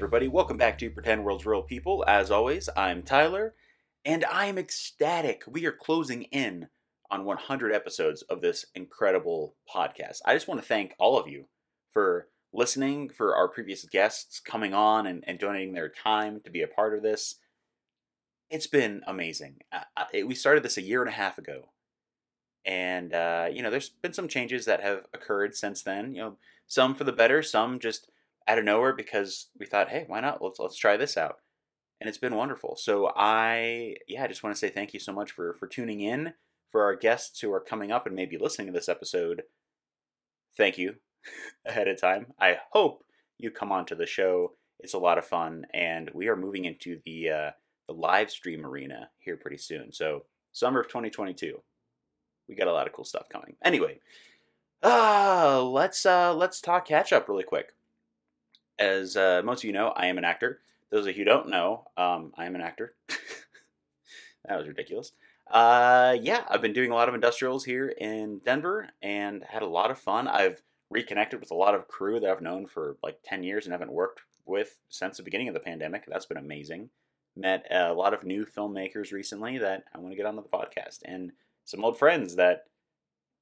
everybody. Welcome back to Pretend World's Real People. As always, I'm Tyler, and I am ecstatic. We are closing in on 100 episodes of this incredible podcast. I just want to thank all of you for listening, for our previous guests coming on and, and donating their time to be a part of this. It's been amazing. Uh, we started this a year and a half ago. And, uh, you know, there's been some changes that have occurred since then. You know, some for the better, some just out of nowhere because we thought, hey, why not? Let's let's try this out. And it's been wonderful. So I yeah, I just want to say thank you so much for for tuning in. For our guests who are coming up and maybe listening to this episode, thank you ahead of time. I hope you come on to the show. It's a lot of fun, and we are moving into the uh, the live stream arena here pretty soon. So summer of 2022, we got a lot of cool stuff coming. Anyway, uh, let's uh, let's talk catch up really quick. As uh, most of you know, I am an actor. Those of you who don't know, um, I am an actor. that was ridiculous. Uh, yeah, I've been doing a lot of industrials here in Denver and had a lot of fun. I've reconnected with a lot of crew that I've known for like 10 years and haven't worked with since the beginning of the pandemic. That's been amazing. Met a lot of new filmmakers recently that I want to get onto the podcast and some old friends that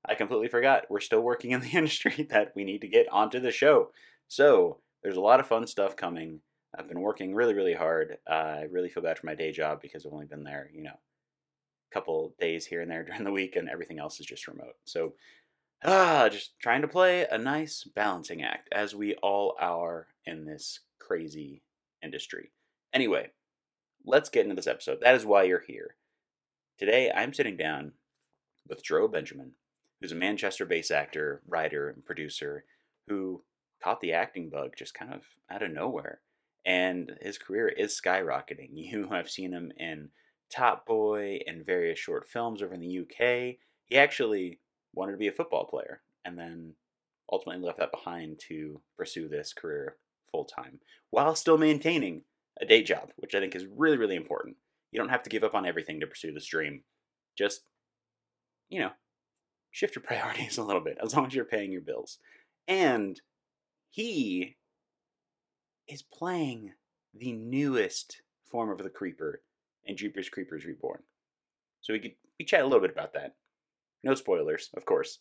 I completely forgot we're still working in the industry that we need to get onto the show. So, there's a lot of fun stuff coming. I've been working really, really hard. Uh, I really feel bad for my day job because I've only been there, you know, a couple days here and there during the week, and everything else is just remote. So, ah, just trying to play a nice balancing act, as we all are in this crazy industry. Anyway, let's get into this episode. That is why you're here. Today, I'm sitting down with Jerome Benjamin, who's a Manchester based actor, writer, and producer who caught the acting bug just kind of out of nowhere. And his career is skyrocketing. You have seen him in Top Boy and various short films over in the UK. He actually wanted to be a football player and then ultimately left that behind to pursue this career full time while still maintaining a day job, which I think is really, really important. You don't have to give up on everything to pursue this dream. Just, you know, shift your priorities a little bit as long as you're paying your bills. And he is playing the newest form of the Creeper in Jeepers Creepers Reborn. So we could we chat a little bit about that. No spoilers, of course,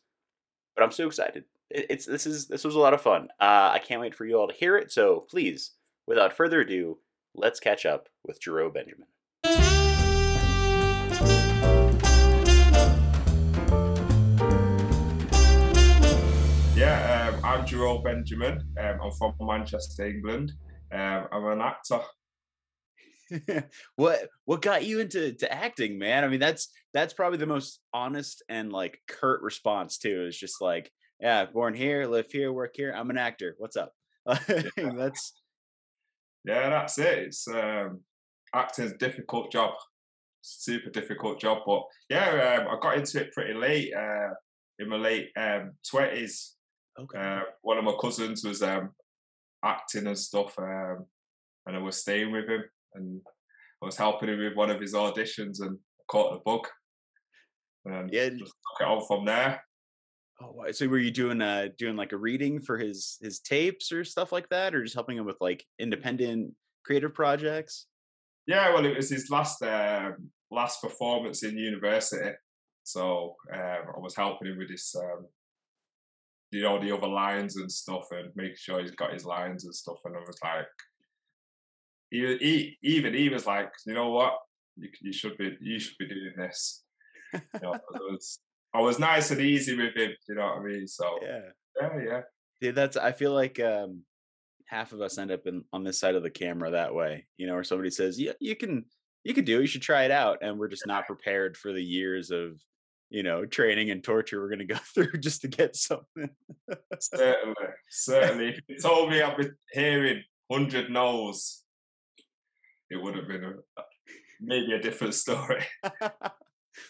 but I'm so excited. it's this is this was a lot of fun. Uh, I can't wait for you all to hear it. So please, without further ado, let's catch up with Jerome Benjamin. Jerome Benjamin. Um, I'm from Manchester, England. Um, I'm an actor. what what got you into to acting, man? I mean, that's that's probably the most honest and like curt response too. Is just like, yeah, born here, live here, work here. I'm an actor. What's up? that's yeah, that's it. It's um, acting's a difficult job, super difficult job. But yeah, um, I got into it pretty late. Uh, in my late um, twenties, Okay. Uh, one of my cousins was um, acting and stuff, um, and I was staying with him, and I was helping him with one of his auditions, and caught the bug. And yeah, just took it on from there. Oh, so were you doing uh doing like a reading for his his tapes or stuff like that, or just helping him with like independent creative projects? Yeah, well, it was his last uh, last performance in university, so uh, I was helping him with this um, you know the other lines and stuff and making sure he's got his lines and stuff and I was like he, he even he was like you know what? You, you should be you should be doing this. You know, I was I was nice and easy with him you know what I mean? So yeah. yeah yeah. Yeah that's I feel like um half of us end up in on this side of the camera that way you know where somebody says yeah you can you can do it you should try it out and we're just not prepared for the years of you know, training and torture we're going to go through just to get something. certainly, certainly. If you told me I've been hearing 100 no's, it would have been a, maybe a different story. well,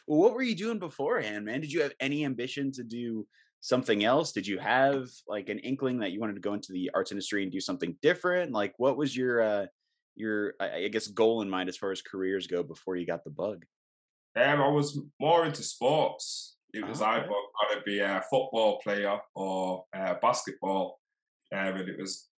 what were you doing beforehand, man? Did you have any ambition to do something else? Did you have like an inkling that you wanted to go into the arts industry and do something different? Like, what was your, uh, your, I guess, goal in mind as far as careers go before you got the bug? Um, I was more into sports. It was oh, either going to be a football player or uh, basketball. Um, and it was,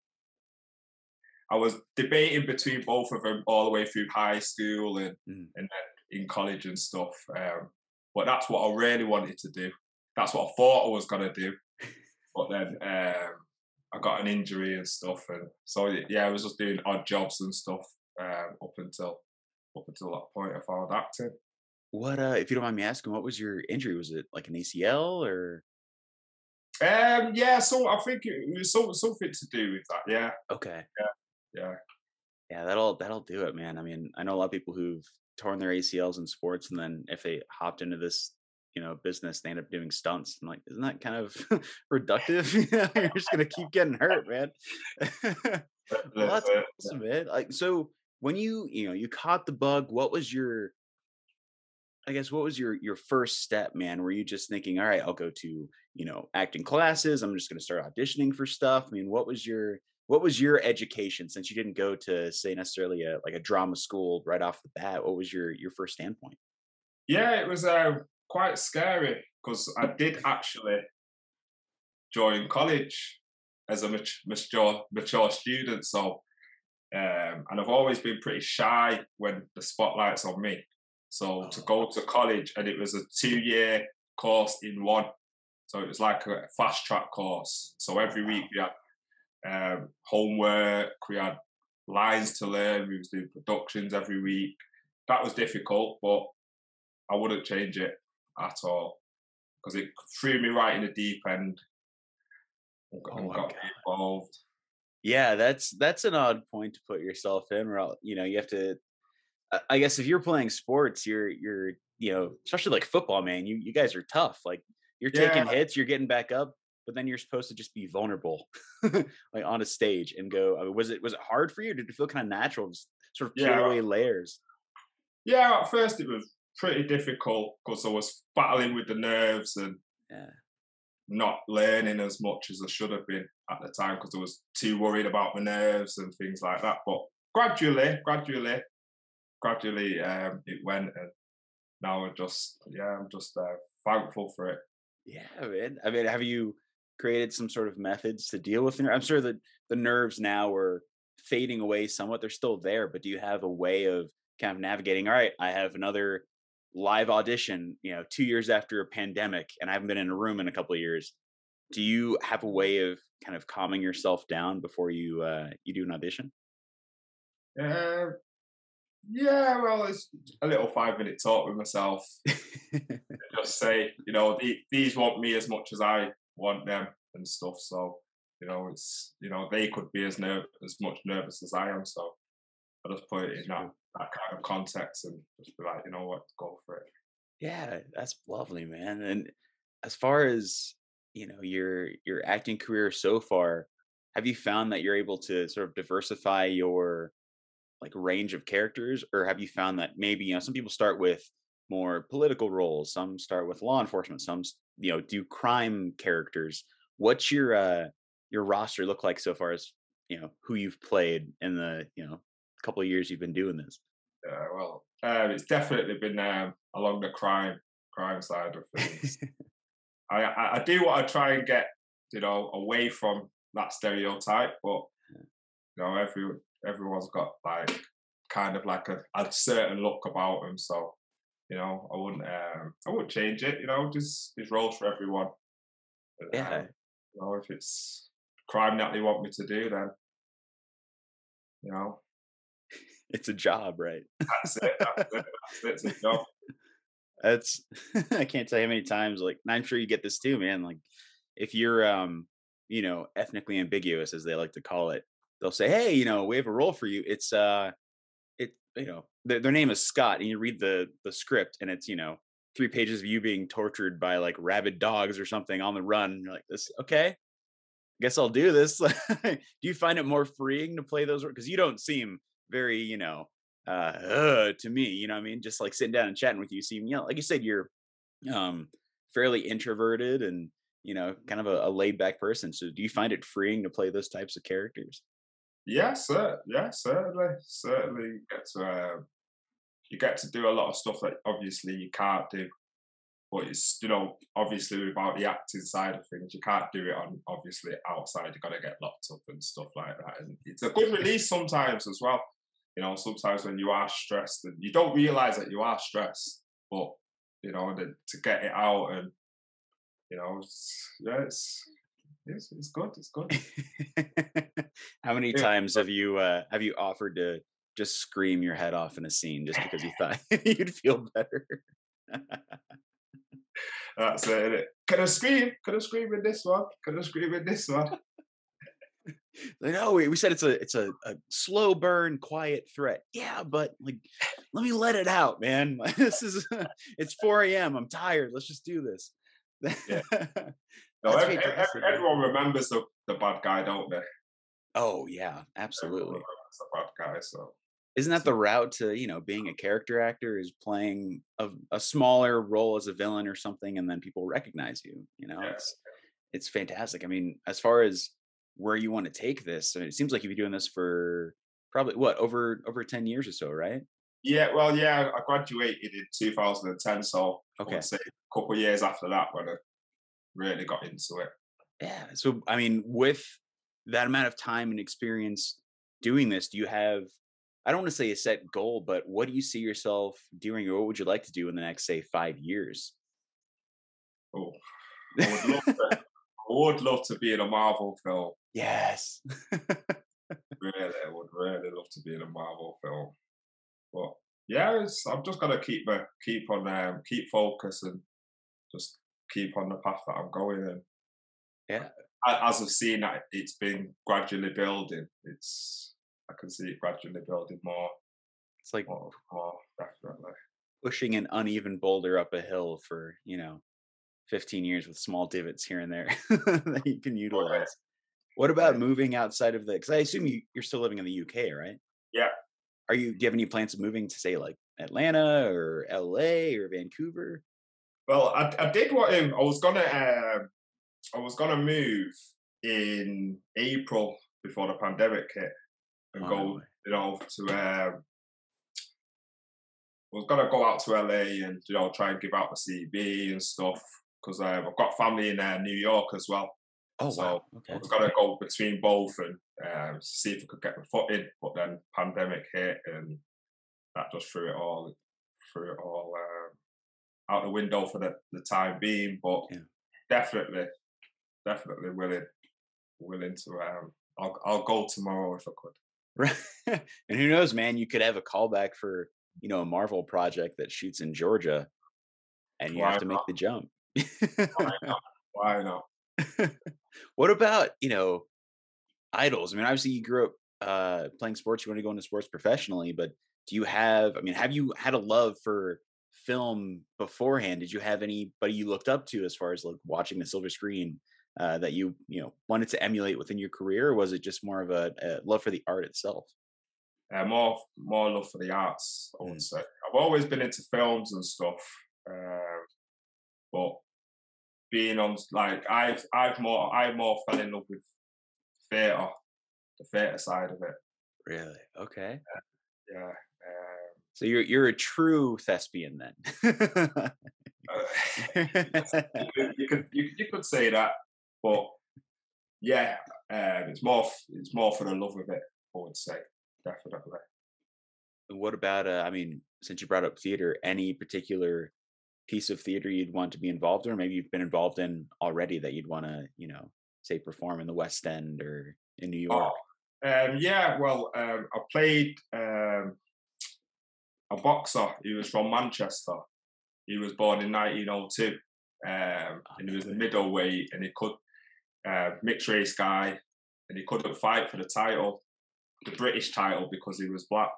I was debating between both of them all the way through high school and Mhm. and then in college and stuff. Um, but that's what I really wanted to do. That's what I thought I was gonna do. But then um, I got an injury and stuff, and so yeah, I was just doing odd jobs and stuff um, up until up until that point. I found acting. What uh if you don't mind me asking, what was your injury? Was it like an ACL or Um, yeah, so I think it was some, something to do with that. Yeah, okay. yeah. Yeah, Yeah, that'll that'll do it, man. I mean, I know a lot of people who've torn their ACLs in sports, and then if they hopped into this, you know, business, they end up doing stunts. I'm like, isn't that kind of reductive? You're just gonna keep getting hurt, man. well, that's awesome, man. Like, so when you, you know, you caught the bug, what was your, I guess, what was your your first step, man? Were you just thinking, all right, I'll go to, you know, acting classes. I'm just gonna start auditioning for stuff. I mean, what was your what was your education since you didn't go to say necessarily a like a drama school right off the bat? What was your your first standpoint? Yeah, it was uh, quite scary because I did actually join college as a mature mature student. So, um, and I've always been pretty shy when the spotlight's on me. So to go to college, and it was a two year course in one. So it was like a fast track course. So every week we had um, homework, we had lines to learn, we was doing productions every week. That was difficult, but I wouldn't change it at all because it threw me right in the deep end and got, Oh got involved. Yeah, that's that's an odd point to put yourself in. Where you know you have to. I- guess if you're playing sports, you're you're you know especially like football, man. You you guys are tough. Like you're taking hits, you're getting back up, but then you're supposed to just be vulnerable, like on a stage and go. I mean, was it was it hard for you? Did it feel kind of natural? Just sort of peel Yeah. away layers. Yeah, at first it was pretty difficult because I was battling with the nerves and Yeah. not learning as much as I should have been at the time because I was too worried about my nerves and things like that. But gradually, gradually, gradually, um, it went, and now I'm just, yeah, I'm just uh, thankful for it. Yeah, man. I mean, have you created some sort of methods to deal with? I'm sure that the nerves now are fading away somewhat. They're still there, but do you have a way of kind of navigating? All right, I have another live audition. You know, two years after a pandemic, and I haven't been in a room in a couple of years. Do you have a way of kind of calming yourself down before you uh, you do an audition? Uh, yeah, well, it's a little five minute talk with myself. Just say, you know, the, these want me as much as I want them and stuff. So, you know, it's you know they could be as ner- as much nervous as I am. So I just put it in that that kind of context and just be like, you know what, go for it. Yeah, that's lovely, man. And as far as you know, your your acting career so far, have you found that you're able to sort of diversify your like range of characters, or have you found that maybe you know some people start with more political roles, some start with law enforcement, some you know do crime characters. What's your uh your roster look like so far as you know who you've played in the you know couple of years you've been doing this? Yeah, well, um, it's definitely been um, along the crime crime side of things. I, I I do want to try and get you know away from that stereotype, but you know every everyone's got like kind of like a, a certain look about them. So you know I wouldn't um, I wouldn't change it. You know, just there's roles for everyone. But, Yeah. um, you know, if it's crime that they want me to do, then you know it's a job, right? that's it. That's it. That's it. It's a job. That's I can't tell you how many times like and I'm sure you get this too, man. Like if you're um, you know, ethnically ambiguous as they like to call it, they'll say, Hey, you know, we have a role for you. It's uh it you know, their, their name is Scott, and you read the the script and it's, you know, three pages of you being tortured by like rabid dogs or something on the run. You're like, this okay. I guess I'll do this. do you find it more freeing to play those because you don't seem very, you know, uh, uh to me you know i mean just like sitting down and chatting with you seem you know like you said you're um fairly introverted and you know kind of a, a laid back person so do you find it freeing to play those types of characters Yeah, sir. Yeah, certainly, certainly. You get to uh, you get to do a lot of stuff that obviously you can't do but it's you know obviously without the acting side of things, you can't do it on obviously outside. You got to get locked up and stuff like that, and it's a good release sometimes as well. You know, sometimes when you are stressed and you don't realize that you are stressed, but you know, to get it out and you know, it's, yeah, it's it's, it's good. It's good. How many Yeah. times have you uh, have you offered to just scream your head off in a scene just because you thought you'd feel better? That's it. innit? Can I scream? Can I scream in this one? Can I scream in this one? Like, no, we, we said it's a it's a, a slow burn, quiet threat. Yeah, but like, let me let it out, man. this is it's 4 a.m. I'm tired. Let's just do this. Yeah. No, That's ev- ev- fantastic, man. everyone remembers the, the bad guy, don't they? oh yeah, absolutely. the bad guy. So Isn't that the route to you know being a character actor? Is playing a, a smaller role as a villain or something, and then people recognize you. You know, Yeah. it's it's fantastic. I mean, as far as where you want to take this, I mean, it seems like you've been doing this for probably what over over 10 years or so, right? yeah, well, yeah, I graduated in 2010, so I Okay. would say a couple of years after that when I really got into it. Yeah. So, I mean, with that amount of time and experience doing this, do you have, I don't want to say a set goal, but what do you see yourself doing or what would you like to do in the next, say, five years? Oh, I would love to. I would love to be in a Marvel film. yes. Really, I would really love to be in a Marvel film. But yeah, it's, I'm just gonna keep my keep on um, keep focus and just keep on the path that I'm going. And Yeah. as I've seen that it's been gradually building. It's I can see it gradually building more, It's like more, more definitely. pushing an uneven boulder up a hill for, you know, 15 years with small divots here and there that you can oh, utilize. What oh, about moving outside of the, because I assume you, you're still living in the UK, right? Yeah. Are you, do you have any plans of moving to say like Atlanta or LA or Vancouver? Well, I, I did what um, I was gonna um, I was gonna move in April before the pandemic hit and Oh, go you know, to um, I was gonna go out to LA and you know try and give out the CV and stuff because um, I've got family in uh, New York as well. Oh, so wow. I Okay. was gonna go between both and um, see if I could get my foot in, but then pandemic hit and that just threw it all threw it all um, out the window for the, the time being. But Yeah. definitely, definitely willing willing to um, I'll I'll go tomorrow if I could. Right. and who knows, man, you could have a callback for, you know, a Marvel project that shoots in Georgia and you Why have to make the jump. Why not? Why not? what about you know idols i mean obviously you grew up uh playing sports you want to go into sports professionally but do you have i mean have you had a love for film beforehand did you have anybody you looked up to as far as like watching the silver screen uh that you you know wanted to emulate within your career or was it just more of a, a love for the art itself Uh, more more love for the arts, I would Mm. say. I've always been into films and stuff, um, but being on like I've I've more I more fell in love with theatre, the theatre side of it. really okay Yeah. Um, so you're you're a true thespian then uh, you, could, you you could say that, but yeah, um, it's more it's more for the love of it. I would say definitely. what about uh, i mean since you brought up theater any particular piece of theater you'd want to be involved in or maybe you've been involved in already that you'd want to you know say perform in the west end or in new york Oh, um, yeah, well, um, I played um, a boxer. He was from Manchester. He was born in 1902, um, and he was a middleweight, and he could uh, mixed race guy, and he couldn't fight for the title, the British title, because he was black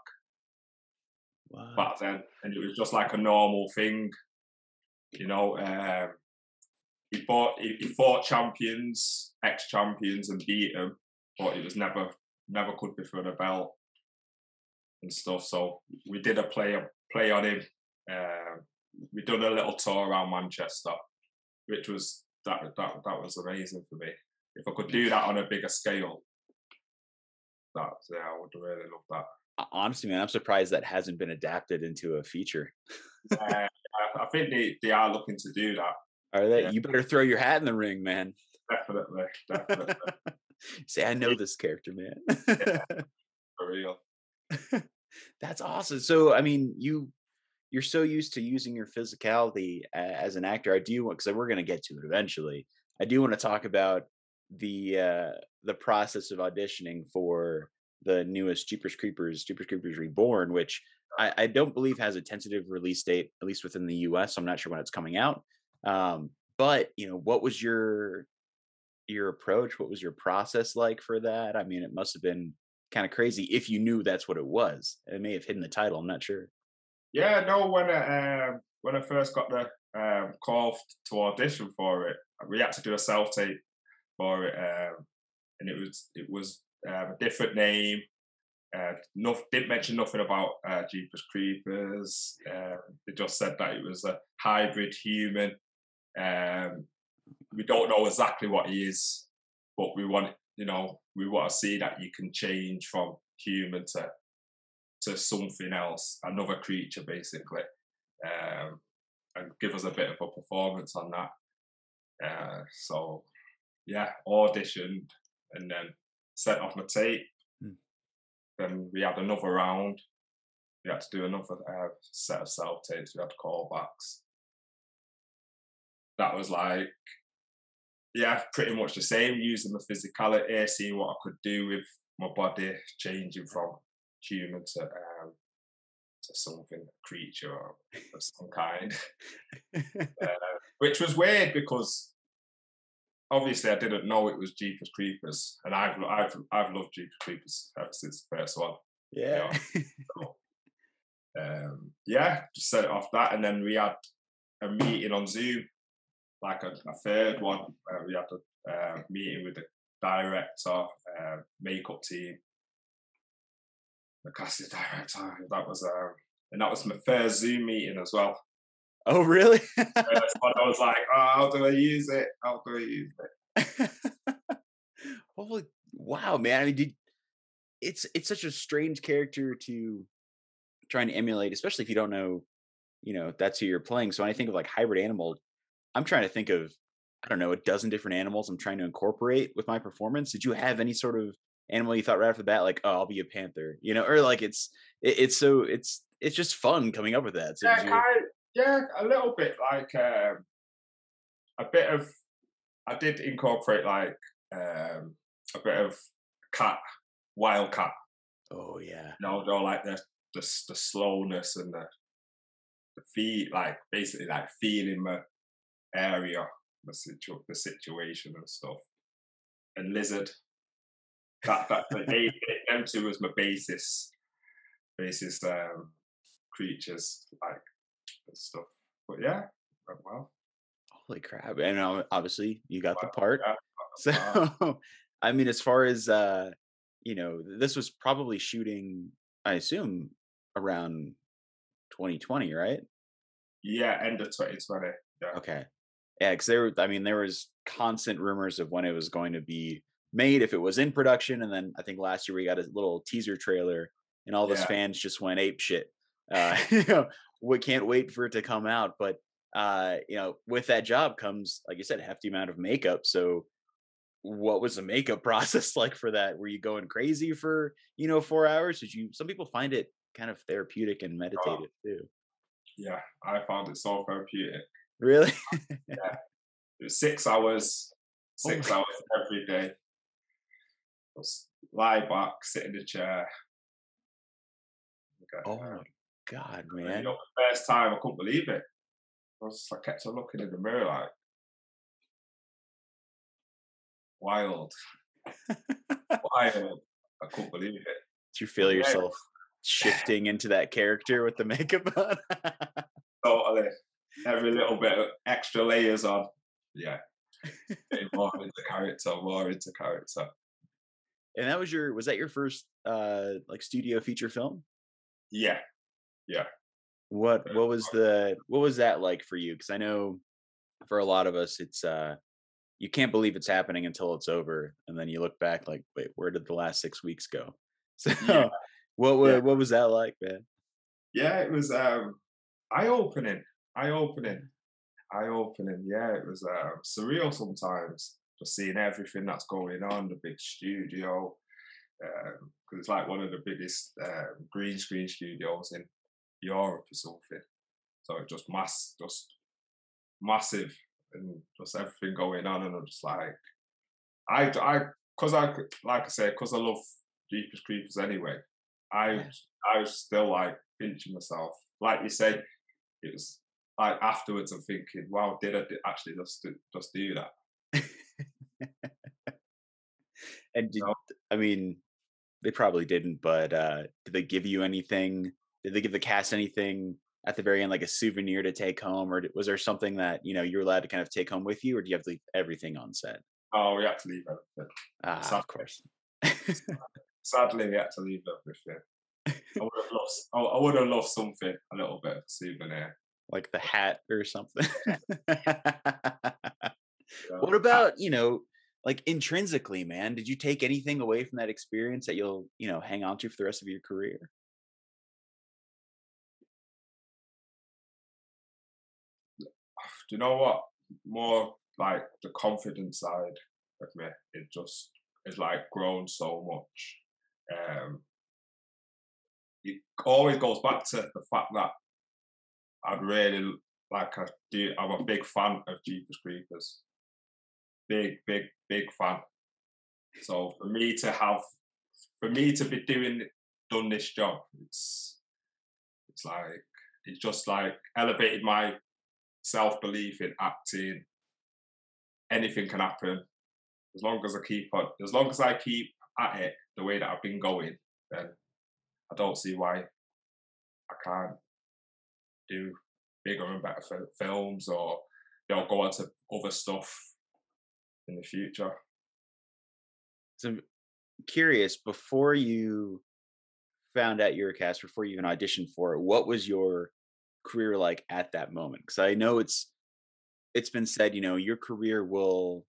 Wow. back then, and it was just like a normal thing, you know. Um, he fought, he, he fought champions, ex champions, and beat them, but it was never, never could be for the belt and stuff. So we did a play, play on him. Um, we done a little tour around Manchester, which was that that that was amazing for me. If I could do that on a bigger scale, that yeah, I would really love that. Honestly, man, I'm surprised that hasn't been adapted into a feature. uh, I, think they, they are looking to do that. Are they? Yeah. You better throw your hat in the ring, man. Definitely, definitely Say, I know this character, man. for real. That's awesome. So, I mean, you you're so used to using your physicality as an actor. I do want because we're going to get to it eventually. I do want to talk about the uh the process of auditioning for the newest Jeepers Creepers, Jeepers Creepers Reborn, which I, I don't believe has a tentative release date, at least within the U.S. I'm not sure when it's coming out. Um, but you know, what was your your approach? What was your process like for that? I mean, it must have been kind of crazy if you knew that's what it was. It may have hidden the title. I'm not sure. Yeah, no. When I um, when I first got the um, call to audition for it, we had to do a self tape for it, um, and it was it was um, a different name. Uh, no, didn't mention nothing about uh, Jeepers Creepers. Um, they just said that it was a hybrid human. Um, we don't know exactly what he is, but we want you know we want to see that you can change from human to to something else, another creature, basically, um, and give us a bit of a performance on that. Uh, so, yeah, auditioned and then sent off my tape. Hmm. Then we had another round. We had to do another uh, set of self tapes. We had callbacks. That was like, yeah, pretty much the same. Using the physicality, seeing what I could do with my body, changing from human to um, to something creature of some kind, uh, which was weird because obviously I didn't know it was Jeepers Creepers, and I've I've I've loved Jeepers Creepers ever since the first one. yeah. So, um, yeah, just set it off that, and then we had a meeting on Zoom, like a, a third one. Where we had a uh, meeting with the director, uh, makeup team, the casting director. That was um, and that was my first Zoom meeting as well. oh, really? I was like, oh, how do I use it? How do I use it? Holy wow, man! I mean, did, it's it's such a strange character to try and emulate, especially if you don't know, you know, that's who you're playing. So when I think of like hybrid animal, I'm trying to think of I don't know a dozen different animals I'm trying to incorporate with my performance. Did you have any sort of animal you thought right off the bat, like, oh, I'll be a panther, you know, or like it's it, it's so it's it's just fun coming up with that. So Yeah, you- kind, yeah, a little bit like um, a bit of. I did incorporate like um, a bit of cat, wild cat. oh yeah, You know, though, like the, the the slowness and the the feel, like basically like feeling the area, the situ the situation and stuff. And lizard. That that the they, them two was my basis, basis um, creatures like and stuff. But yeah, went well. holy crap! And um, obviously you got the part. Yeah, So, wow. I mean, as far as uh, you know, this was probably shooting, I assume, around 2020, right? yeah, end of 2020. Yeah, Okay, yeah, because there, were- I mean, there was constant rumors of when it was going to be made, if it was in production, and then I think last year we got a little teaser trailer, and all those Yeah. fans just went ape shit. Uh, you know, we can't wait for it to come out, but uh, you know, with that job comes, like you said, a hefty amount of makeup. So, what was the makeup process like for that? Were you going crazy for you know four hours? Did you? Some people find it kind of therapeutic and meditative too. yeah, I found it so therapeutic. Really? It was six hours, Oh six my- hours every day. Just lie back, sit in the chair. Okay, oh my god, and, man! You know, the first time I couldn't believe it. I was I kept on looking in the mirror like wild, wild. I couldn't believe it. Did you feel Yeah. yourself shifting into that character with the makeup on? Totally. Every little bit of extra layers on. Yeah. More into character, more into character. and that was your was that your first uh like studio feature film? Yeah. Yeah. What what was the what was that like for you? Because I know for a lot of us it's uh you can't believe it's happening until it's over, and then you look back like, wait, where did the last six weeks go? So Yeah. what wa- Yeah. what was that like, man? Yeah, it was um eye opening. Eye opening, eye opening. Yeah, it was uh, surreal sometimes, just seeing everything that's going on, the big studio, because um, it's like one of the biggest um, green screen studios in Europe or something. So it just mass, just massive, and just everything going on, and I'm just like, I, I, because I, like I said, because I love Jeepers Creepers anyway. I. I was still like pinching myself, like you say, it was like afterwards. I'm thinking, wow, did I actually just just do that? and did, I mean, they probably didn't, but uh, did they give you anything? Did they give the cast anything at the very end, like a souvenir to take home, or was there something that you know you're allowed to kind of take home with you, or do you have to leave everything on set? Oh, we had to leave everything. Ah, Sadly. of course. Sadly, we had to leave everything. I would have lost. I would have loved something, a little bit of souvenir, like the hat or something. what about you know like intrinsically, man, did you take anything away from that experience that you'll, you know, hang on to for the rest of your career? Do you know what? More like the confidence side of me, it just is like grown so much. Um, it always goes back to the fact that I'd really like I do. I'm a big fan of Jeepers Creepers big, big, big fan. So for me to have, for me to be doing done this job, it's it's like it's just like elevated my self belief in acting. Anything can happen as long as I keep on. As long as I keep at it the way that I've been going, then I don't see why I can't do bigger and better films or know go on to other stuff in the future. So I'm curious, before you found out you were cast, before you even auditioned for it, what was your career like at that moment? Because I know it's it's been said, you know, your career will,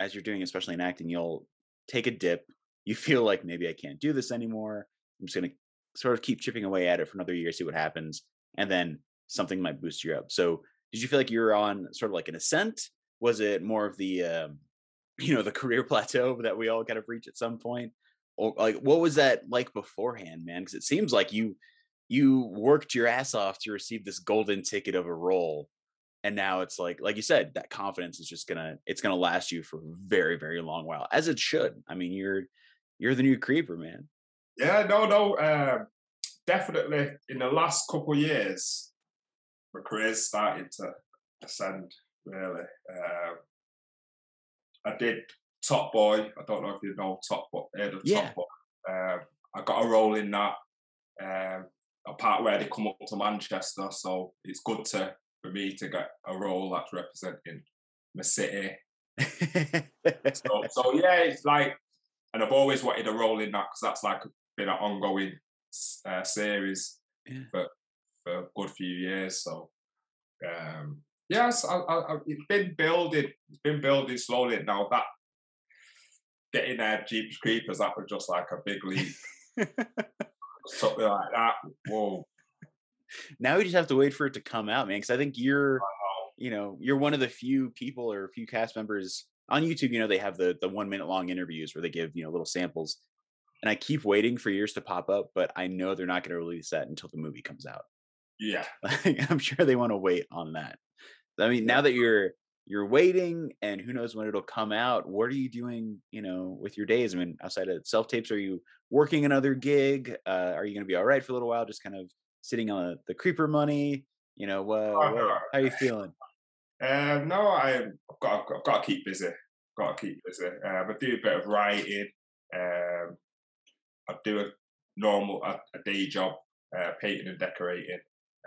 as you're doing, especially in acting, you'll take a dip. You feel like maybe I can't do this anymore. I'm just gonna sort of keep chipping away at it for another year, see what happens, and then something might boost you up. So, did you feel like you were on sort of like an ascent? Was it more of the um, you know the career plateau that we all kind of reach at some point or like what was that like beforehand man because it seems like you you worked your ass off to receive this golden ticket of a role and now it's like like you said that confidence is just gonna it's gonna last you for a very very long while as it should i mean you're you're the new creeper man yeah no no uh, definitely in the last couple years my career's started to ascend really uh, I did Top Boy. I don't know if you know Top Boy. Uh, yeah. Top Boy. Um, I got a role in that. Um, a part where they come up to Manchester, so it's good to for me to get a role that's representing my city. so, so yeah, it's like, and I've always wanted a role in that because that's like been an ongoing uh, series yeah. for a good few years. So um, yes, I, I, it's been building. It's been building slowly. Now that getting there, Jeepers Creepers, that was just like a big leap. Something like that. Whoa. Now we just have to wait for it to come out, man. Because I think you're, you know, you're one of the few people or a few cast members on YouTube. You know, they have the the one minute long interviews where they give you know little samples, and I keep waiting for yours to pop up, but I know they're not going to release that until the movie comes out. Yeah, I'm sure they want to wait on that. I mean, now that you're you're waiting and who knows when it'll come out, what are you doing, you know, with your days? I mean, outside of self tapes, are you working another gig? Uh, are you going to be all right for a little while, just kind of sitting on the creeper money? You know, what, oh, what how are you feeling? Um, no, I, have got, I've got to keep busy. Got to keep busy. Um, I do a bit of writing. Um, I do a normal a, a day job, uh, painting and decorating.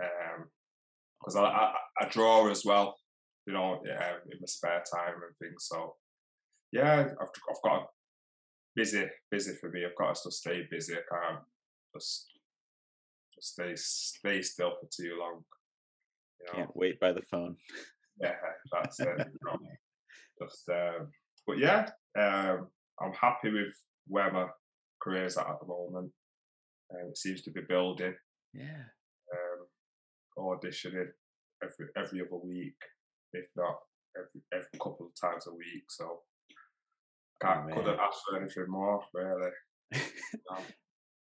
Um, because I, I, I draw as well, you know, yeah, in my spare time and things. So yeah, I've I've got busy busy for me. I've got to stay busy. I can't just just stay stay still for too long. You know? Can't wait by the phone. Yeah, that's it. you know, just um, but yeah, um, I'm happy with where my career's at at the moment. Um, it seems to be building. Yeah auditioning every every other week, if not every every couple of times a week. So can't Oh, couldn't ask for anything more, really. Um,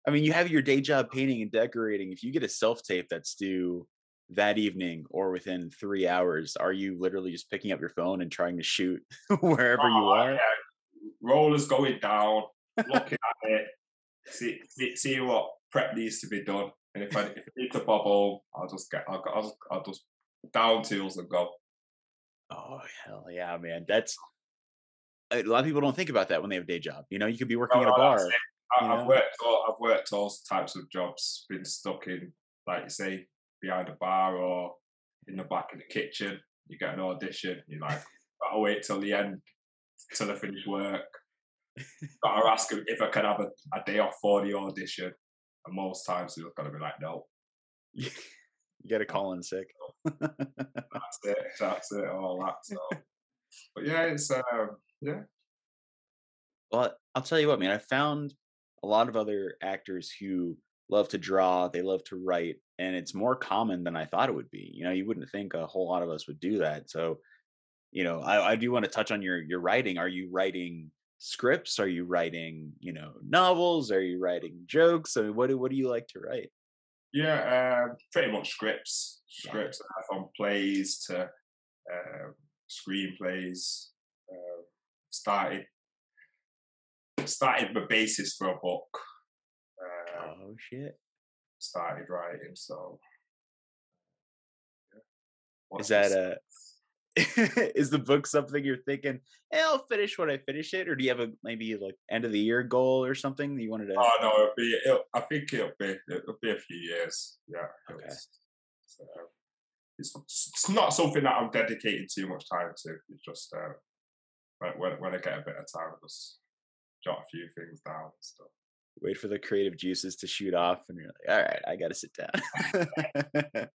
I mean, you have your day job painting and decorating. If you get a self tape that's due that evening or within three hours, are you literally just picking up your phone and trying to shoot wherever you oh, are? yeah, rollers going down, looking at it, see, see see what prep needs to be done, and if I if I need to bob home, I'll just get I'll, I'll, I'll just down tools and go. Oh hell yeah, man! That's a lot of people don't think about that when they have a day job. You know, you could be working No, at a bar. I, know? worked all I've worked all types of jobs, been stuck in like you say behind a bar or in the back of the kitchen. You get an audition, you're like, I'll wait till the end till I finish work. gotta ask if I can have a, a day off for the audition. And most times they're gonna be like, no, you got to call in sick. that's it, that's it, all that. So, but yeah, it's um, yeah, Well, I'll tell you what, man. I found a lot of other actors who love to draw, they love to write, and it's more common than I thought it would be. You know, you wouldn't think a whole lot of us would do that. So, you know, I, I do want to touch on your your writing. Are you writing scripts? Are you writing, you know, novels? Are you writing jokes? I mean, what do what do you like to write? Yeah, um, pretty much scripts, scripts uh, from plays to um, screenplays. Um, started started the basis for a book. Um, Oh shit! started writing, so yeah. Is that this. is the book something you're thinking, hey, I'll finish when I finish it, or do you have a maybe like end of the year goal or something you wanted to? Oh no, it'll be. It'll, I think it'll be. It'll be a few years. Yeah. Okay. It's, so, it's, it's not something that I'm dedicating too much time to. It's just uh, when, when when I get a bit of time, I'll just jot a few things down and stuff. wait for the creative juices to shoot off and you're like all right i gotta sit down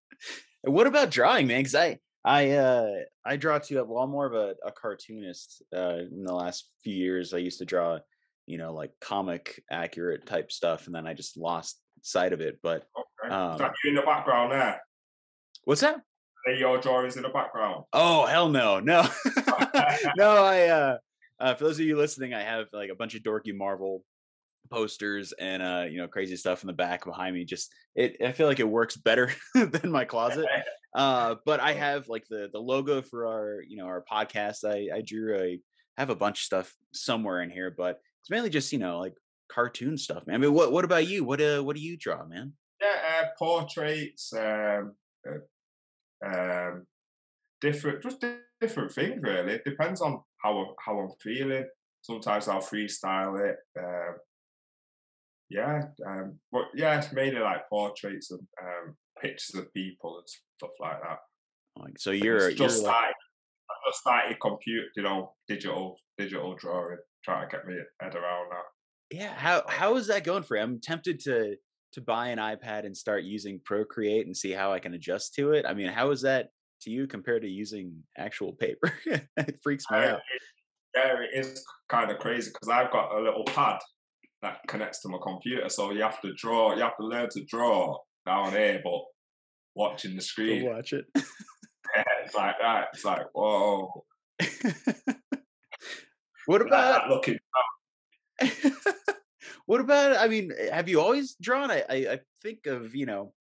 what about drawing man because i i uh i draw too well i'm more of a, a cartoonist uh in the last few years i used to draw you know like comic accurate type stuff and then i just lost sight of it but Okay. Um, you in the background there? what's that Are your drawings in the background? oh hell no no no i uh uh, for those of you listening, I have like a bunch of dorky Marvel posters and uh, you know, crazy stuff in the back behind me. Just it, I feel like it works better than my closet. Uh, but I have like the the logo for our you know our podcast. I I drew a have a bunch of stuff somewhere in here, but it's mainly just you know like cartoon stuff, man. I mean, what what about you? What uh what do you draw, man? Yeah, uh, portraits, um, uh, um, different, just di- different things. Really, it depends on how I- how I'm feeling. Sometimes I'll freestyle it. Um, yeah, um, but yeah, it's mainly like portraits and um, pictures of people and stuff like that. Like, so you're It's you're just like, started. I just started compute, you know, digital digital drawing, trying to get my head around that. yeah. How how is that going for you? I'm tempted to to buy an iPad and start using Procreate and see how I can adjust to it. I mean, how is that to you compared to using actual paper? it freaks me Uh, out. it- yeah, it is kind of crazy because I've got a little pad that connects to my computer, so you have to draw. You have to learn to draw down here, but watching the Go screen, watch it. it's like that. It's like whoa, what about looking. what about i mean eh, have you always drawn I, I i think of you know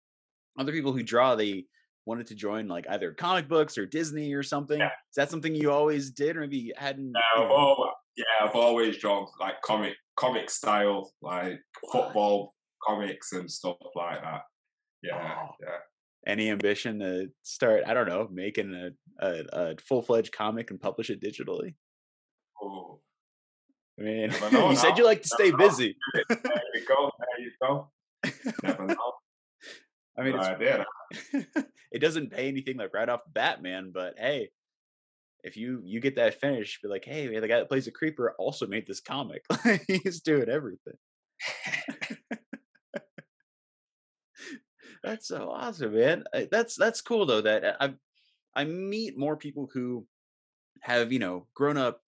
other people who draw they wanted to join like either comic books or disney or something Yeah. is that something you always did or maybe you hadn't Yeah, you know? always, yeah, I've always drawn like comic comic style, like football comics and stuff like that. Yeah, yeah. Any ambition to start i don't know making a, a, a full-fledged comic and publish it digitally Oh, i mean you said you like to stay Never busy there you go. There you go. Never know. i mean it's idea. it doesn't pay anything like right off the bat, man. But hey, if you you get that finish, be like, hey, man, the guy that plays a creeper also made this comic. He's doing everything. That's so awesome, man. That's that's cool though. That uh, I I meet more people who have you know grown up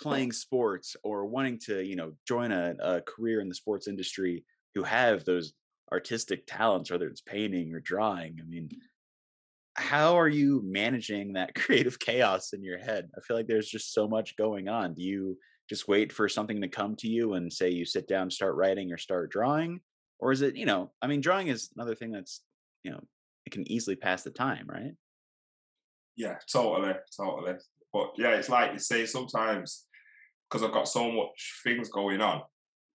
playing sports or wanting to you know join a, a career in the sports industry who have those artistic talents, whether it's painting or drawing. I mean, how are you managing that creative chaos in your head? I feel like there's just so much going on. Do you just wait for something to come to you and say you sit down, start writing or start drawing? Or is it, you know, I mean, drawing is another thing that's, you know, it can easily pass the time, right? Yeah, totally, totally. But yeah, it's like you say sometimes because I've got so much things going on,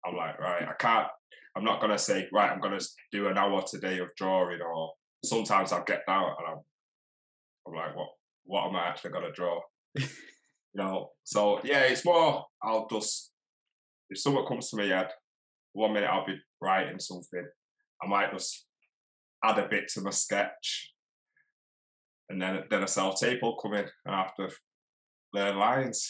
I'm like, right, I can't, I'm not to say, right, I'm to do an hour today of drawing or sometimes I'll get down and I'm, I'm like, what, what am I actually to draw? you know, so yeah, it's more, I'll just, if someone comes to me head, one minute I'll be writing something, I might just add a bit to my sketch and then then a self tape will come in and I have to learn lines.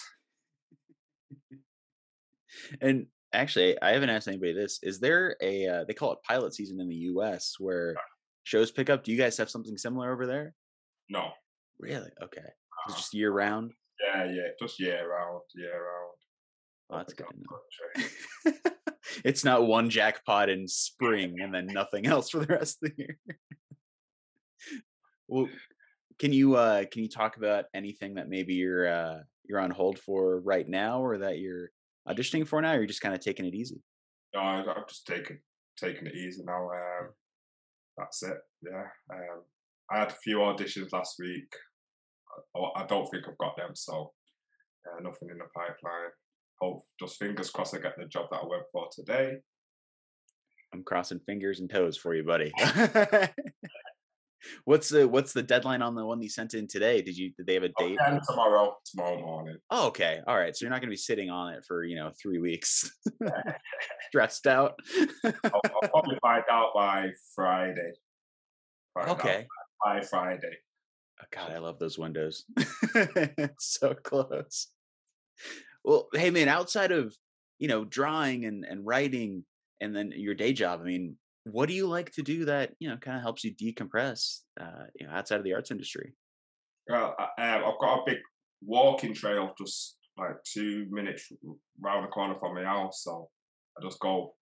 and actually, I haven't asked anybody this. Is there a uh, they call it pilot season in the U.S. where shows pick up? Do you guys have something similar over there? No. Really? Okay. It's just year round. Yeah, yeah, just year round, year round. Oh, that's good it's not one jackpot in spring and then nothing else for the rest of the year. well, can you uh can you talk about anything that maybe you're uh you're on hold for right now or that you're auditioning for now or you're just kind of taking it easy? No, I'm just taking taking it easy now. Um, that's it. Yeah. Um, I had a few auditions last week. I, I don't think I've got them, so uh, nothing in the pipeline. Hope just fingers crossed I get the job that I went for today. I'm crossing fingers and toes for you, buddy. what's the what's the deadline on the one you sent in today? Did you did they have a oh, date? Oh, tomorrow, tomorrow morning. Oh, okay. All right. So you're not going to be sitting on it for you know three weeks, stressed out. I'll, I'll, probably find out by Friday. Find okay. By Friday. Oh, God, I love those windows. so close. Well, hey man, outside of you know drawing and and writing and then your day job, I mean, what do you like to do that you know kind of helps you decompress uh, you know outside of the arts industry? Well, uh, I've got a big walking trail just like two minutes round the corner from my house, so I just go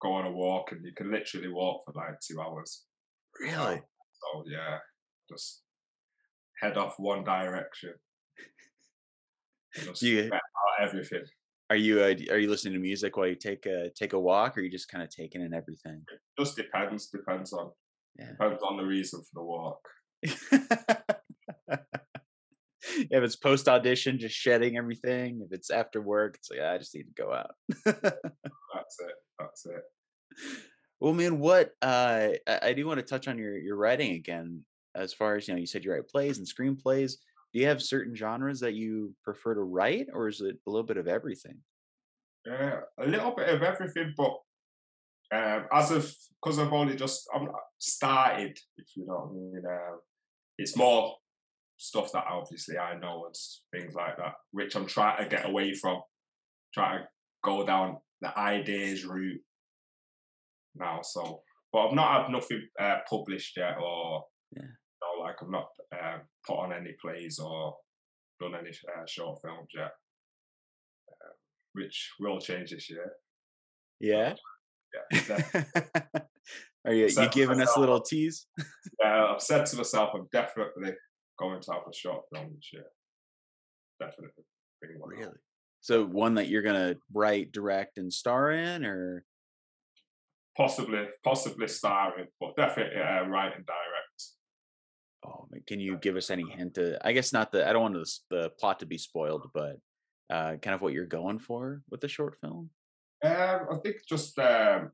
go on a walk, and you can literally walk for like two hours. Really? So yeah, just head off one direction. You, everything. Are you uh, are you listening to music while you take a take a walk, or are you just kind of taking in everything? It just depends. Depends on yeah. depends on the reason for the walk. if it's post audition, just shedding everything. If it's after work, it's like I just need to go out. that's it. That's it. Well, man, what uh, I do want to touch on your your writing again. As far as you know, you said you write plays and screenplays do you have certain genres that you prefer to write or is it a little bit of everything uh, a little bit of everything but um, as of because i've only just i'm started if you know what i mean uh, it's more stuff that obviously i know and things like that which i'm trying to get away from trying to go down the ideas route now so but i've not had nothing uh, published yet or yeah. Know, like I've not uh, put on any plays or done any uh, short films yet, uh, which will change this year. Yeah. yeah. Are you, you giving myself, us a little tease? yeah, I've said to myself, I'm definitely going to have a short film this year. Definitely. Really? So one that you're gonna write, direct, and star in, or possibly, possibly starring, but definitely uh, write and direct. Oh, can you give us any hint? To, I guess not the. I don't want the, the plot to be spoiled, but uh, kind of what you're going for with the short film. Um, I think just um,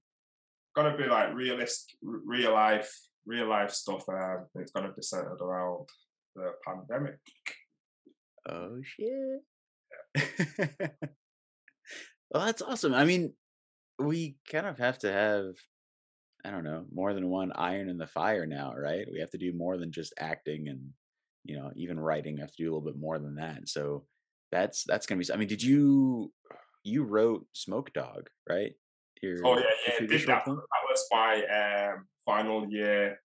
gonna be like realist, real life, real life stuff. Um, it's gonna be centered around the pandemic. Oh shit! Yeah. well, that's awesome. I mean, we kind of have to have I don't know, more than one iron in the fire now, right? We have to do more than just acting and you know, even writing. We have to do a little bit more than that. So that's that's gonna be. I mean, did you you wrote Smoke Dog, right? Your, oh yeah, yeah. Did that, that was my um, final year.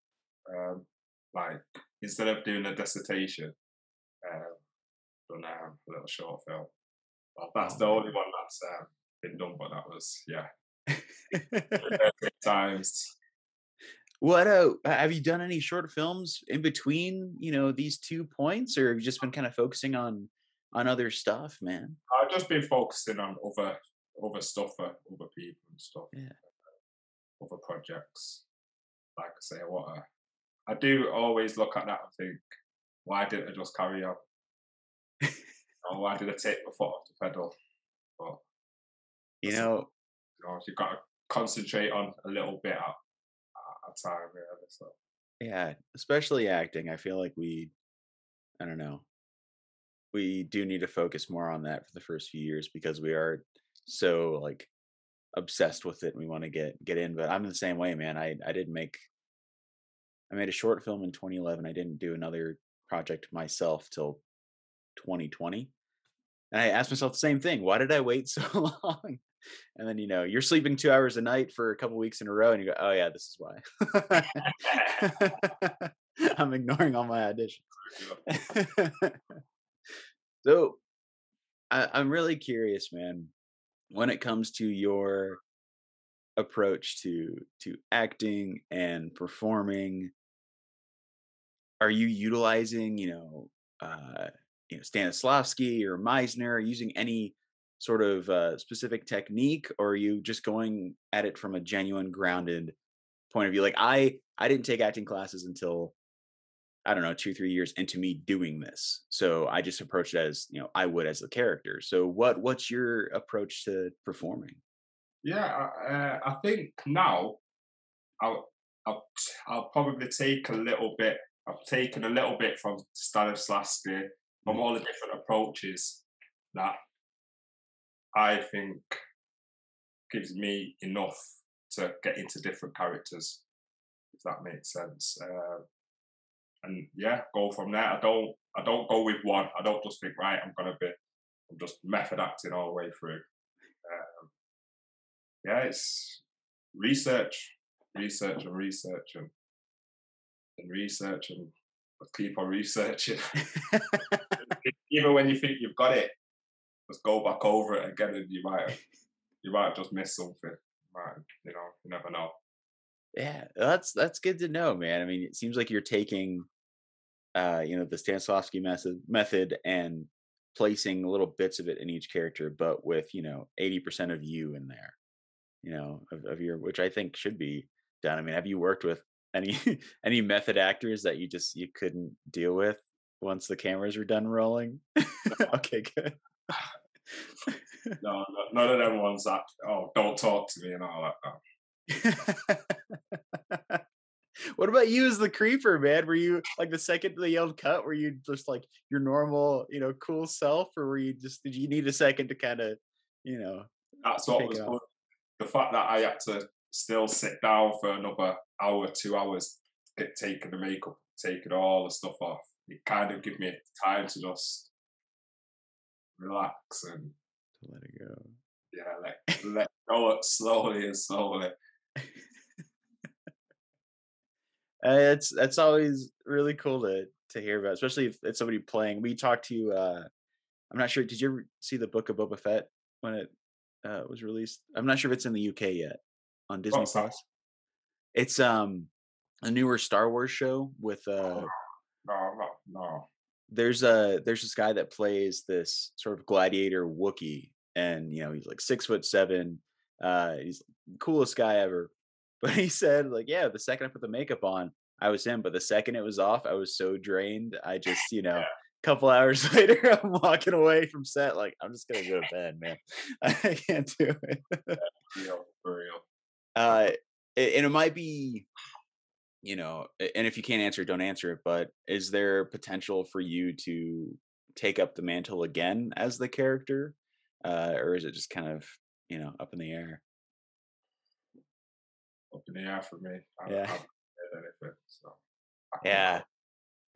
Um, like instead of doing a dissertation, um, done um, a little short film. Well, that's oh, the only one that's um, been done, but that was yeah times. What uh have you done any short films in between, you know, these two points or have you just been kind of focusing on on other stuff, man? I've just been focusing on other other stuff for other people and stuff. Yeah. Other projects. Like I say, what a, I do always look at that and think, why didn't I just carry on? or why did I take my foot off the pedal? But You know, you know, you've got to concentrate on a little bit at, a time, really. So yeah, especially acting. I feel like we I don't know. We do need to focus more on that for the first few years because we are so like obsessed with it and we want to get get in but i'm the same way man i i didn't make i made a short film in 2011 i didn't do another project myself till 2020 and i asked myself the same thing why did i wait so long and then you know you're sleeping two hours a night for a couple weeks in a row and you go oh yeah this is why. I'm ignoring all my auditions. So I, i'm really curious man when it comes to your approach to to acting and performing are you utilizing you know uh you know stanislavski or meisner using any sort of uh, specific technique or are you just going at it from a genuine grounded point of view? Like i i didn't take acting classes until i don't know two three years into me doing this so i just approached it as you know i would as the character. So what what's your approach to performing? Yeah, uh, I think now I'll, I'll I'll probably take a little bit. I've taken a little bit from Stanislavski from all the different approaches that I think gives me enough to get into different characters, if that makes sense. Uh, and yeah, go from there. I don't I don't go with one. I don't just think right. I'm gonna be. I'm just method acting all the way through. Um, yeah, it's research, research, and research, and, and research, and keep on researching. Even when you think you've got it, just go back over it again, and you might have, you might have just missed something. Might, you know, you never know. Yeah, that's that's good to know, man. I mean, it seems like you're taking, uh, you know, the Stanislavski method method and placing little bits of it in each character, but with you know eighty percent of you in there, you know, of, of your, which I think should be done. I mean, have you worked with any any method actors that you just you couldn't deal with once the cameras were done rolling? okay, good. no, none of them ones that oh don't talk to me and all that. what about you as the creeper, man? Were you like the second they yelled cut? Were you just like your normal, you know, cool self, or were you just did you need a second to kind of, you know? That's what was good. The fact that I had to still sit down for another hour, two hours, get taken the makeup, taking all the stuff off. It kind of gave me time to just relax and let it go. Yeah, let let go it slowly and slowly. Uh, it's that's always really cool to to hear about, especially if it's somebody playing. We talked to. uh I'm not sure. Did you ever see the Book of Boba Fett when it uh, was released? I'm not sure if it's in the UK yet on Disney What's that? Plus. It's um a newer Star Wars show with uh Oh, no, no, no. There's a there's this guy that plays this sort of gladiator Wookiee, and you know he's like six foot seven. Uh, he's the coolest guy ever. But he said like, yeah, the second I put the makeup on, I was him. But the second it was off, I was so drained. I just you know. Yeah. Couple hours later, I'm walking away from set. Like I'm just gonna go to bed, man. I can't do it. Real, for real. Uh, and it might be, you know, and if you can't answer, don't answer it. But is there potential for you to take up the mantle again as the character, uh, or is it just kind of, you know, up in the air? Up in the air for me. I, Yeah. I haven't heard anything, so Yeah.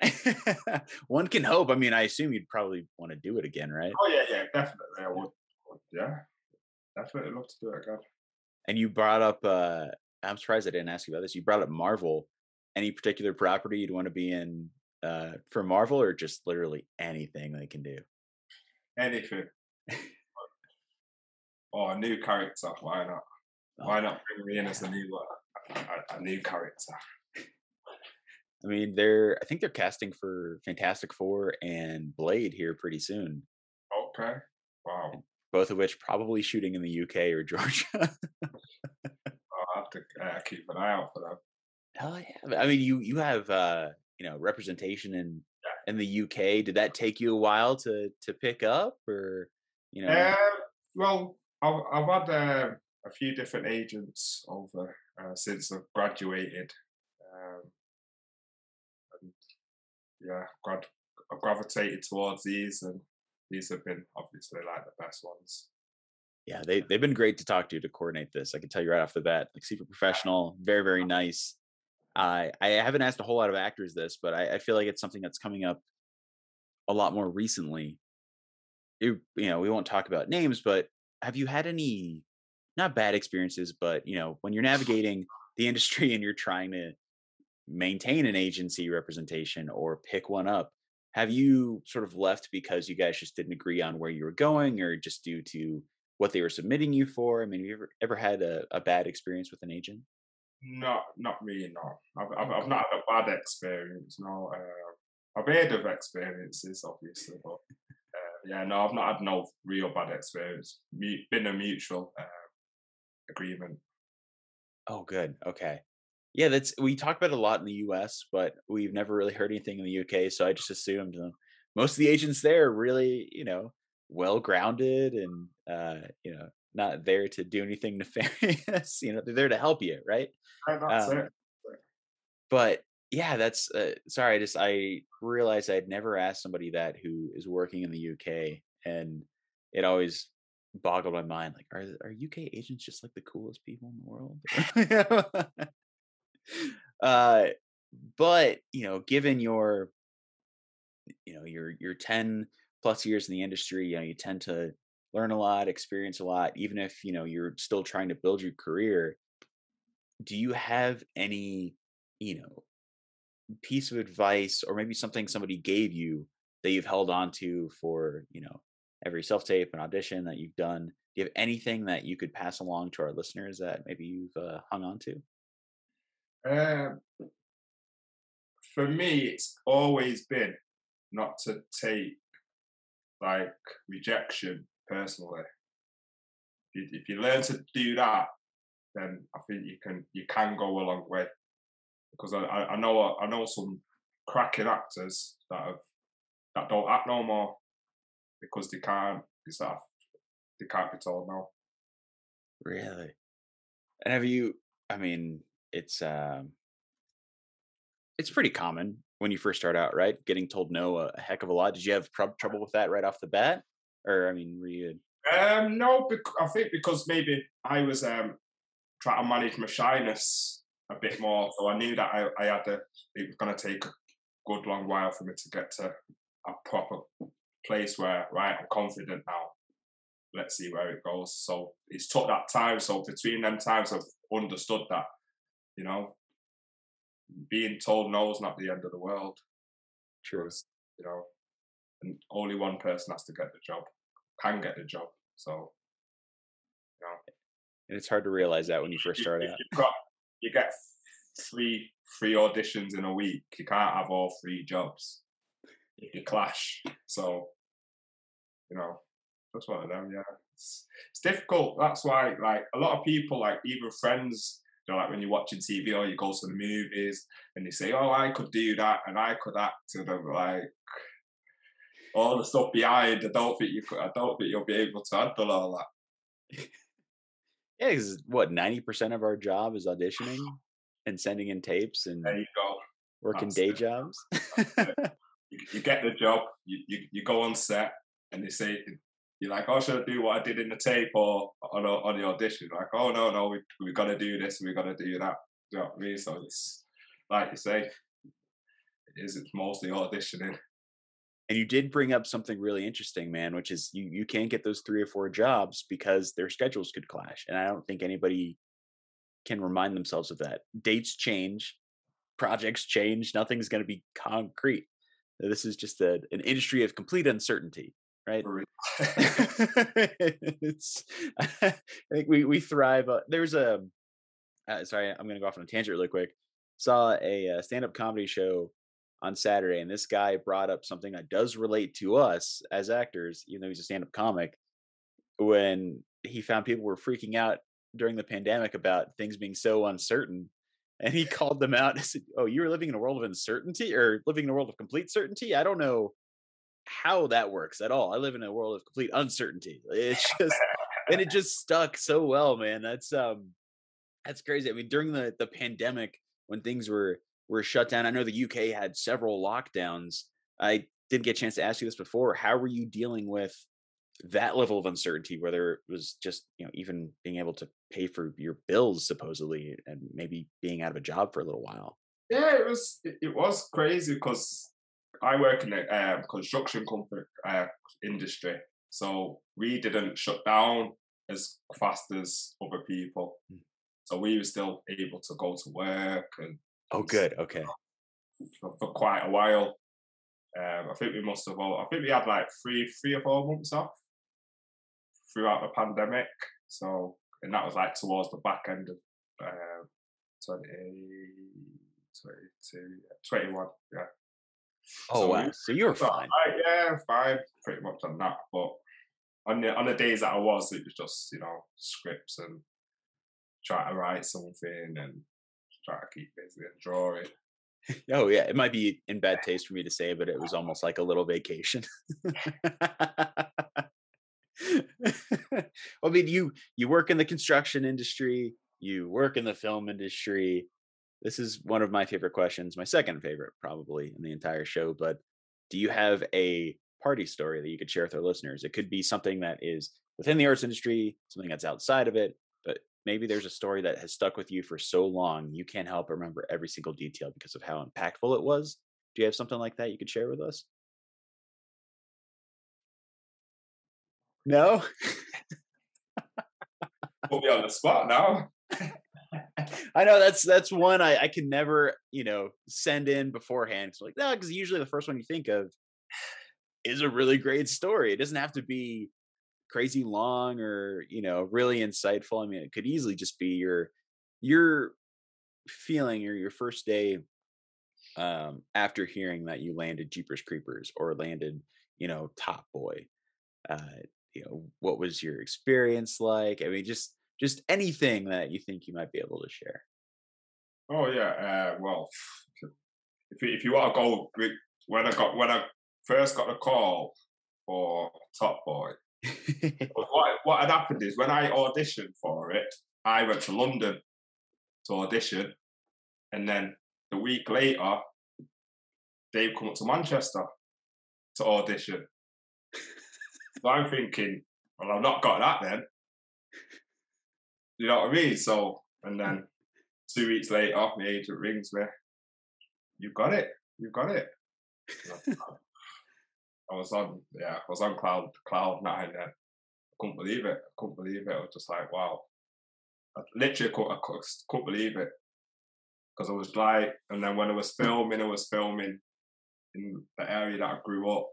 One can hope. I mean, I assume you'd probably want to do it again, right? Oh yeah, yeah, definitely. I would, would yeah, definitely love to do it again. And you brought up. uh I'm surprised I didn't ask you about this. You brought up Marvel. Any particular property you'd want to be in uh, for Marvel, or just literally anything they can do? Anything. or a new character, why not? Why not bring me in as a new uh, a, a new character? I mean, they're I think they're casting for Fantastic Four and Blade here pretty soon. Okay. Wow. Both of which probably shooting in the UK or Georgia. I'll have to uh, keep an eye out for them. Hell yeah! I mean, you you have uh, you know representation in in the UK. Did that take you a while to to pick up, or you know? Uh, well, I've, I've had uh, a few different agents over uh, since I've graduated. Um, and yeah, grad- I've gravitated towards these, and these have been obviously like the best ones. yeah, they they've been great to talk to to coordinate this. I can tell you right off the bat, like super professional, very very nice. I I haven't asked a whole lot of actors this, but I, I feel like it's something that's coming up a lot more recently. You, you know, we won't talk about names, but have you had any not bad experiences, but you know, when you're navigating the industry and you're trying to maintain an agency representation or pick one up, have you sort of left because you guys just didn't agree on where you were going or just due to what they were submitting you for? I mean, have you ever, ever had a, a bad experience with an agent? Not, not me. No, I've, I've, I've not had a bad experience. No, uh, I've heard of experiences, obviously, but uh, yeah, no, I've not had no real bad experience. Mu- been a mutual uh, agreement. Oh, good. Okay. Yeah, that's we talk about it a lot in the US, but we've never really heard anything in the UK. So I just assumed uh, most of the agents there are really, you know, well grounded and uh, you know, not there to do anything nefarious. you know, they're there to help you, right? Um, but yeah, that's uh, sorry. I just I realized I'd never asked somebody that who is working in the UK, and it always boggled my mind. Like, are are UK agents just like the coolest people in the world? uh, but you know, given your you know your your ten plus years in the industry, you know, you tend to learn a lot, experience a lot, even if you know you're still trying to build your career. Do you have any you know piece of advice or maybe something somebody gave you that you've held on to for you know every self tape and audition that you've done do you have anything that you could pass along to our listeners that maybe you've uh, hung on to Um, for me, it's always been not to take like rejection personally. If you, if you learn to do that, then I think you can you can go a long way. Because I, I, know I know some cracking actors that have that don't act no more because they can't it's that they can't be told no. really and have you i mean it's um it's pretty common when you first start out right getting told no a, heck of a lot did you have prob- trouble with that right off the bat or i mean were you Um, no, bec- I think because maybe I was um trying to manage my shyness a bit more, so I knew that I, I had to. It was going to take a good long while for me to get to a proper place where right, I'm confident now. Let's see where it goes. So it's took that time. So between them times, I've understood that, you know, being told no is not the end of the world. true You know, and only one person has to get the job, can get the job. So you know. and it's hard to realize that when you first start out you've got you get three three auditions in a week. You can't have all three jobs. You clash, so you know that's one of them. Yeah, it's, it's difficult. That's why, like a lot of people, like even friends, you know, like when you're watching TV or you go to the movies and they say, "Oh, I could do that and I could act," and I'm like. All the stuff behind, I don't think you could. I don't think you'll be able to handle all that. Yeah, because what ninety percent of our job is auditioning and sending in tapes and There you go. working that's day it. jobs. you, you get the job, you, you, you go on set, and they say, you're like, oh, should I do what I did in the tape or on, on the audition? Like, oh, no, no, we, we got to do this, we got to do that. Do you know what I mean? So it's, like you say, it is, it's mostly auditioning. And you did bring up something really interesting, man, which is you you can't get those three or four jobs because their schedules could clash, and I don't think anybody can remind themselves of that. Dates change, projects change. Nothing's going to be concrete. This is just a, an industry of complete uncertainty. right? it's I think we we thrive. Uh, there's a uh, sorry, I'm gonna go off on a tangent really quick. Saw a, a uh, stand-up comedy show on Saturday, and this guy brought up something that does relate to us as actors, even though he's a stand-up comic. When he found people were freaking out during the pandemic about things being so uncertain, and he called them out and said, "Oh, you're living in a world of uncertainty, or living in a world of complete certainty? I don't know how that works at all. I live in a world of complete uncertainty. It's just and it just stuck so well, man. That's um that's crazy. I mean, during the the pandemic when things were were shut down, I know the UK had several lockdowns. I didn't get a chance to ask you this before. How were you dealing with that level of uncertainty whether it was just you know even being able to pay for your bills supposedly and maybe being out of a job for a little while yeah it was it was crazy because I work in the uh, construction company uh, industry, so we didn't shut down as fast as other people. Hmm. So we were still able to go to work and. Oh, good. Okay. For, for quite a while, um, I think we must have all. I think we had like three, three or four months off throughout the pandemic. So, and that was like towards the back end of uh, 20, 22, 21, yeah. Oh so wow! So you were fine. Right, yeah, fine, pretty much on that. But on the on the days that I was, it was just you know scripts and try to write something and try to keep busy and drawing. oh yeah, it might be in bad taste for me to say, but it was almost like a little vacation. I mean, you you work in the construction industry, you work in the film industry, this is one of my favorite questions, my second favorite probably in the entire show. But do you have a party story that you could share with our listeners? It could be something that is within the arts industry, something that's outside of it, but maybe there's a story that has stuck with you for so long you can't help but remember every single detail because of how impactful it was. Do you have something like that you could share with us? No. Put me on the spot now. I know that's that's one I, I can never you know send in beforehand. It's like no, because usually the first one you think of is a really great story. It doesn't have to be crazy long or you know really insightful. I mean, it could easily just be your your feeling or your first day um, after hearing that you landed Jeepers Creepers or landed you know Top Boy. Uh, you know, what was your experience like? I mean, just just anything that you think you might be able to share. Oh yeah, uh, well, if you, if you want to go when I got when I first got the call for Top Boy, what what had happened is when I auditioned for it, I went to London to audition, and then a week later, they've come up to Manchester to audition. so I'm thinking, well, I've not got that then. You know what I mean? So, and then two weeks later, my agent rings me. You've got it. You've got it. I was on, yeah, I was on cloud cloud nine then. I couldn't believe it. I couldn't believe it. I was just like, wow. I literally couldn't, I couldn't believe it. Because I was like, and then when I was filming, I was filming in the area that I grew up.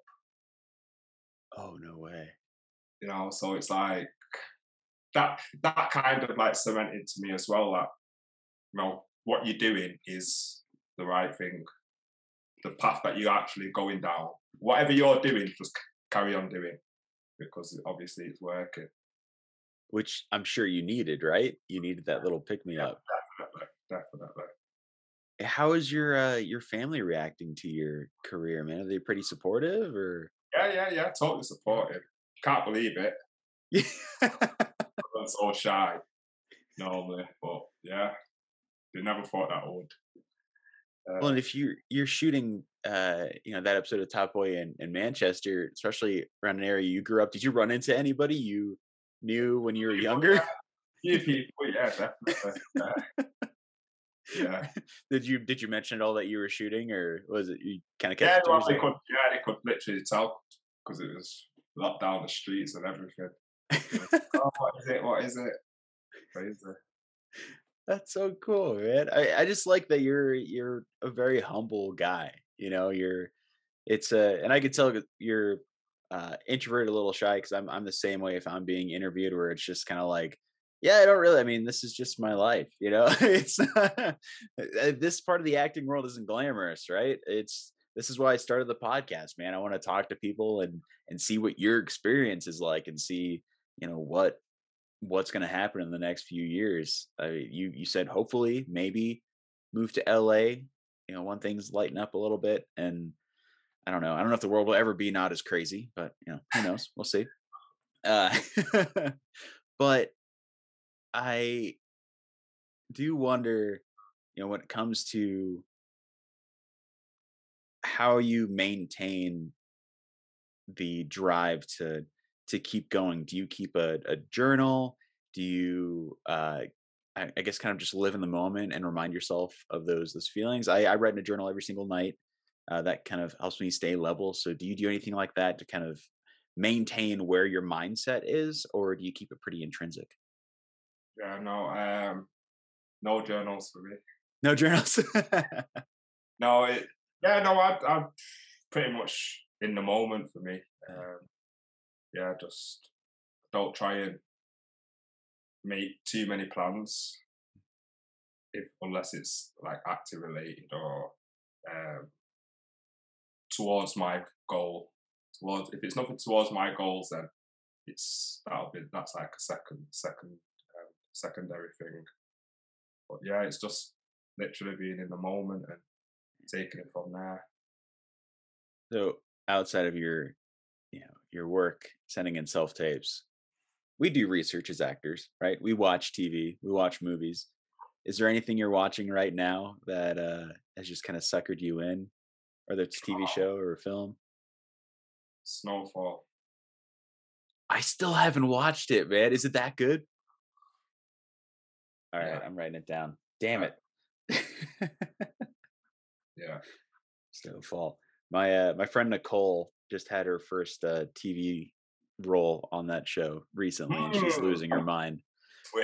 Oh, no way. You know, so it's like, that that kind of like cemented to me as well that you know what you're doing is the right thing the path that you're actually going down whatever you're doing just carry on doing because obviously it's working. Which i'm sure you needed right? You needed that little pick me up. definitely definitely. How is your uh your family reacting to your career man? Are they pretty supportive or? Yeah yeah yeah totally supportive. Can't believe it. So shy normally, but yeah, they never thought that would. Uh, well, and if you're you're shooting, uh, you know that episode of Top Boy in, in Manchester, especially around an area you grew up, did you run into anybody you knew when you were younger? Yeah, few people, yeah, definitely. Yeah. yeah. did you did you mention at all that you were shooting, or was it you kind of kept? Yeah, well, they could. Yeah, they could literally tell because it was locked down the streets and everything oh, what is it? What is it? Crazy. That's so cool, man. I, I just like that you're you're a very humble guy. You know, you're it's a and I could tell you're uh, introverted, a little shy because I'm I'm the same way if I'm being interviewed, where it's just kind of like, yeah, I don't really. I mean, this is just my life, you know. it's uh, this part of the acting world isn't glamorous, right? It's this is why I started the podcast, man. I want to talk to people and and see what your experience is like, and see you know what what's going to happen in the next few years. Uh, you you said hopefully maybe move to LA. You know, when things lighten up a little bit, and I don't know. I don't know if the world will ever be not as crazy, but you know, who knows? We'll see. Uh, but I do wonder, you know, when it comes to how you maintain the drive to to keep going. Do you keep a, a journal? Do you, uh, I, I, guess, kind of just live in the moment and remind yourself of those those feelings? I, I write in a journal every single night. Uh, that kind of helps me stay level. So, do you do anything like that to kind of maintain where your mindset is, or do you keep it pretty intrinsic? Yeah, no, um, no journals for me. No journals. no, it. Yeah, no, I, I'm pretty much in the moment for me. Um, yeah, just don't try and make too many plans if unless it's like active related or um, towards my goal. Towards if it's nothing towards my goals, then it's that'll be that's like a second second um, secondary thing. But yeah, it's just literally being in the moment and taking it from there. So outside of your you know your work sending in self tapes we do research as actors right? We watch tv we watch movies. Is there anything you're watching right now that uh has just kind of suckered you in? Whether it's tv show or a film? Snowfall. I still haven't watched it man. Is it that good? All right yeah. i'm writing it down. Damn it. Yeah. Snowfall. My uh my friend nicole just had her first uh, TV role on that show recently, and she's losing her mind.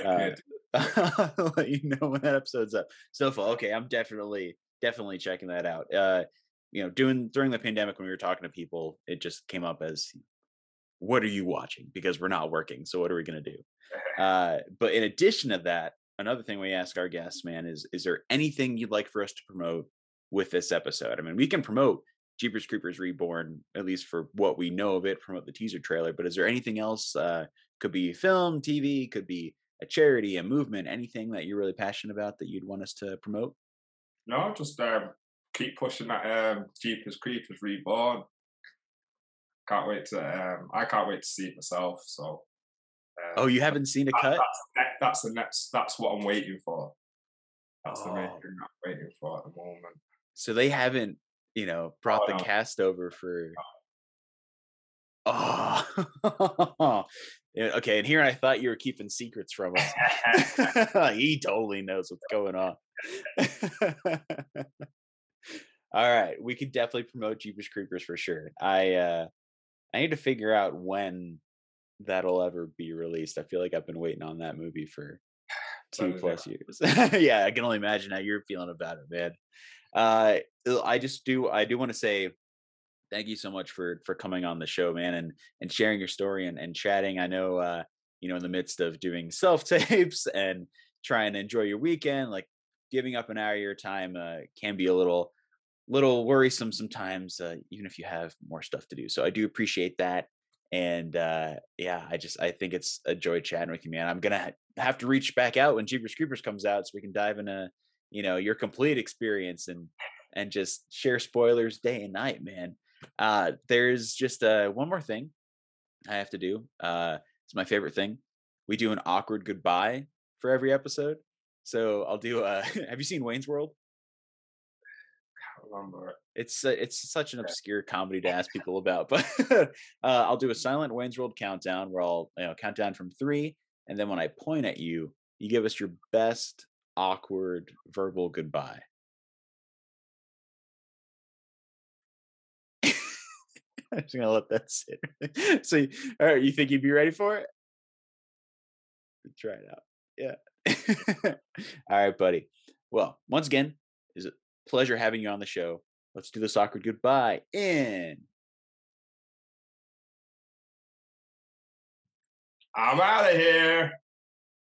Uh, I'll let you know when that episode's up. So far, okay, I'm definitely definitely checking that out. Uh, you know, doing during the pandemic when we were talking to people, it just came up as, "What are you watching?" Because we're not working, so what are we going to do? Uh, but in addition to that, another thing we ask our guests, man, is is there anything you'd like for us to promote with this episode? I mean, we can promote Jeepers Creepers Reborn, at least for what we know of it from the teaser trailer. But is there anything else? Uh, could be film, TV, could be a charity, a movement, anything that you're really passionate about that you'd want us to promote? No, just um, keep pushing that um, Jeepers Creepers Reborn. Can't wait to. Um, I can't wait to see it myself. So. oh, um, you haven't seen a that, cut? That's, that's the next. That's what I'm waiting for. That's oh. the main thing I'm waiting for at the moment. So they haven't you know, brought oh, the no. cast over for. Oh, okay. And here I thought you were keeping secrets from us. he totally knows what's going on. All right, we could definitely promote Jeepers Creepers for sure. I uh I need to figure out when that'll ever be released. I feel like I've been waiting on that movie for two plus years. yeah, I can only imagine how you're feeling about it, man uh, I just do I do want to say thank you so much for for coming on the show, man, and and sharing your story and and chatting. I know uh, you know in the midst of doing self tapes and trying to enjoy your weekend, like giving up an hour of your time uh, can be a little little worrisome sometimes, uh, even if you have more stuff to do. So I do appreciate that. And uh, yeah, I just I think it's a joy chatting with you, man. I'm gonna have to reach back out when Jeepers Creepers comes out so we can dive into you know your complete experience and and just share spoilers day and night man. Uh there's just uh one more thing i have to do uh it's my favorite thing. We do an awkward goodbye for every episode so i'll do uh have you seen wayne's world? Remember it's uh, it's such an obscure comedy to ask people about but uh, i'll do a silent wayne's world countdown where i'll you know count down from three and then when i point at you you give us your best awkward verbal goodbye. I'm just gonna let that sit. so, all right, you think you'd be ready for it? Try it out. Yeah. all right, buddy. Well, once again, it's a pleasure having you on the show. Let's do this awkward goodbye in I'm out of here.